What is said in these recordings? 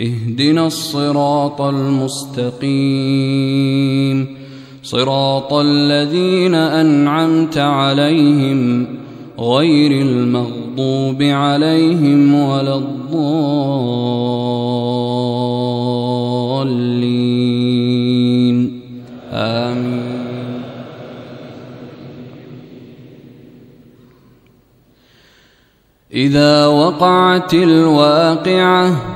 اهدنا الصراط المستقيم. صراط الذين أنعمت عليهم غير المغضوب عليهم ولا الضالين. آمين. إذا وقعت الواقعة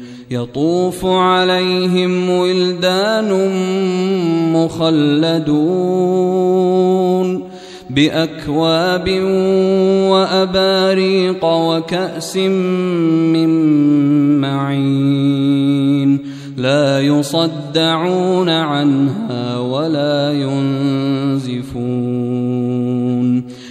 يطوف عليهم ولدان مخلدون بأكواب وأباريق وكأس من معين لا يصدعون عنها ولا ينزفون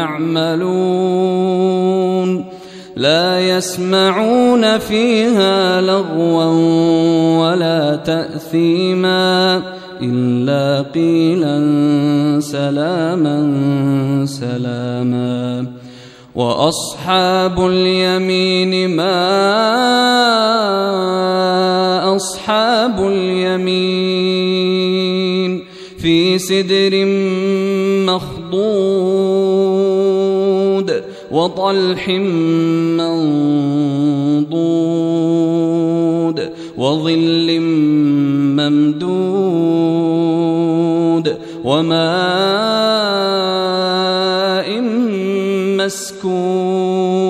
يعملون. لا يسمعون فيها لغوا ولا تأثيما إلا قيلا سلاما سلاما. وأصحاب اليمين ما أصحاب اليمين في سدر مخضود وطلح منضود وظل ممدود وماء مسكوب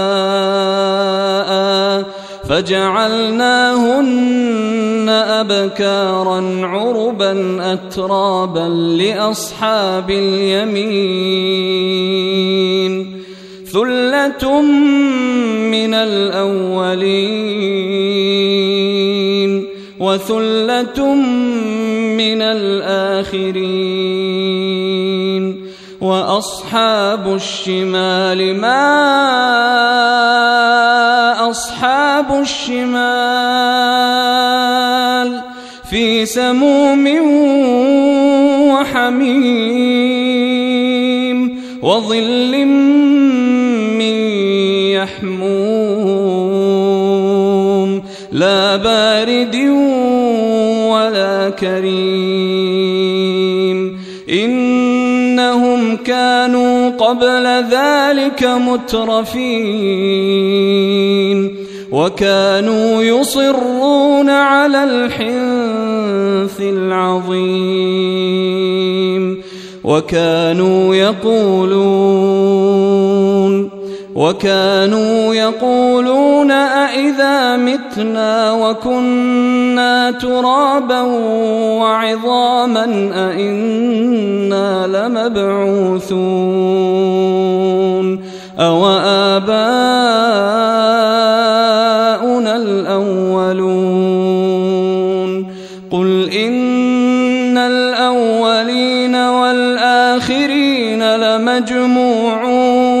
فجعلناهن أبكارا عربا أترابا لأصحاب اليمين. ثلة من الأولين وثلة من الآخرين. وأصحاب الشمال ما أصحاب الشمال في سموم وحميم وظل من يحموم لا بارد ولا كريم إنهم كانوا قبل ذلك مترفين وكانوا يصرون على الحنث العظيم وكانوا يقولون وكانوا يقولون أإذا متنا وكنا ترابا وعظاما أإنا لمبعوثون أو آباؤنا الأولون قل إن الأولين والآخرين لمجموعون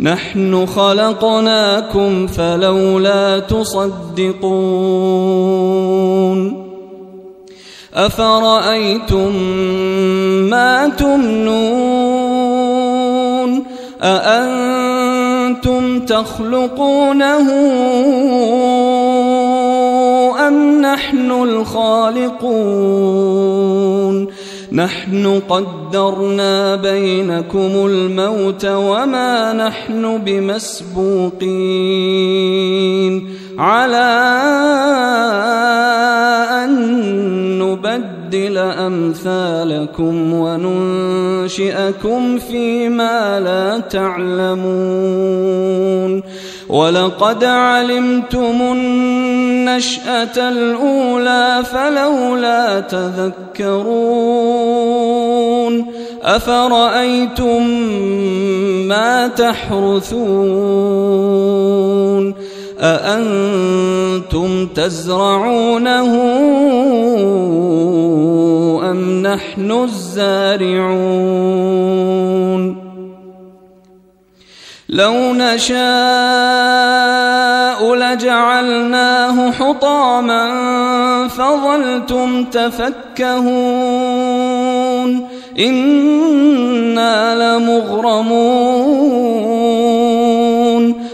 نحن خلقناكم فلولا تصدقون أفرأيتم ما تمنون أأنتم تخلقونه أم نحن الخالقون نحن قدرنا بينكم الموت وما نحن بمسبوقين على نبدل أمثالكم وننشئكم فيما لا تعلمون. ولقد علمتم النشأة الأولى فلولا تذكرون. أفرأيتم ما تحرثون أأنتم تزرعونه أم نحن الزارعون لو نشاء لجعلناه حطاما فظلتم تفكهون إنا لمغرمون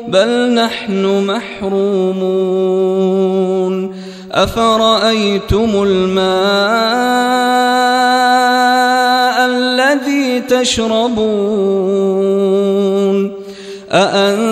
بل نحن محرومون أفرأيتم الماء الذي تشربون أأنتم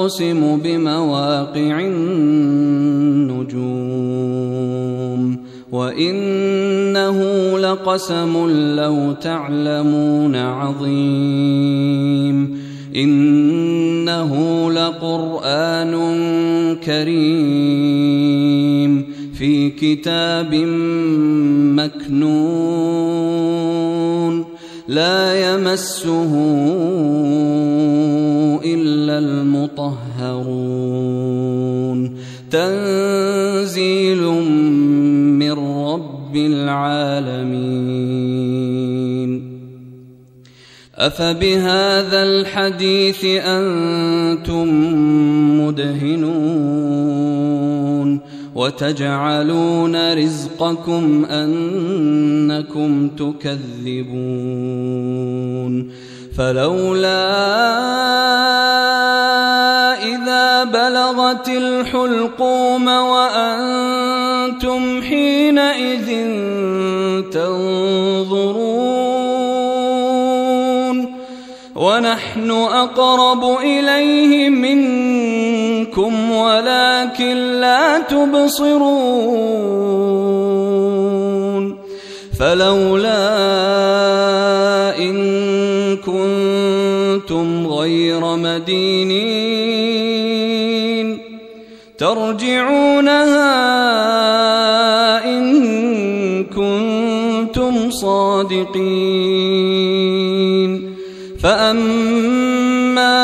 أقسم بمواقع النجوم وإنه لقسم لو تعلمون عظيم إنه لقرآن كريم في كتاب مكنون لا يمسه المطهرون تنزيل من رب العالمين. أفبهذا الحديث أنتم مدهنون. وتجعلون رزقكم أنكم تكذبون. فلولا بلغت الحلقوم وأنتم حينئذ تنظرون ونحن أقرب إليه منكم ولكن لا تبصرون فلولا مدينين ترجعونها إن كنتم صادقين. فأما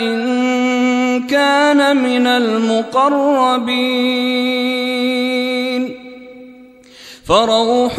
إن كان من المقربين فروح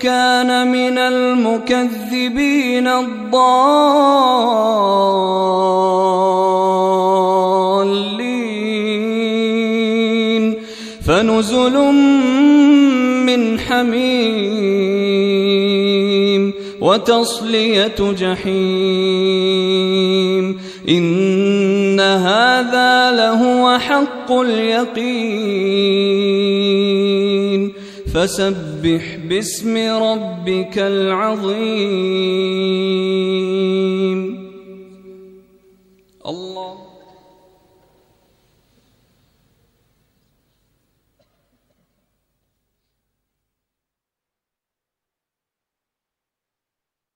كان من المكذبين الضالين. فنزل من حميم وتصلية جحيم. إن هذا لهو حق اليقين. فسبح باسم ربك العظيم. الله.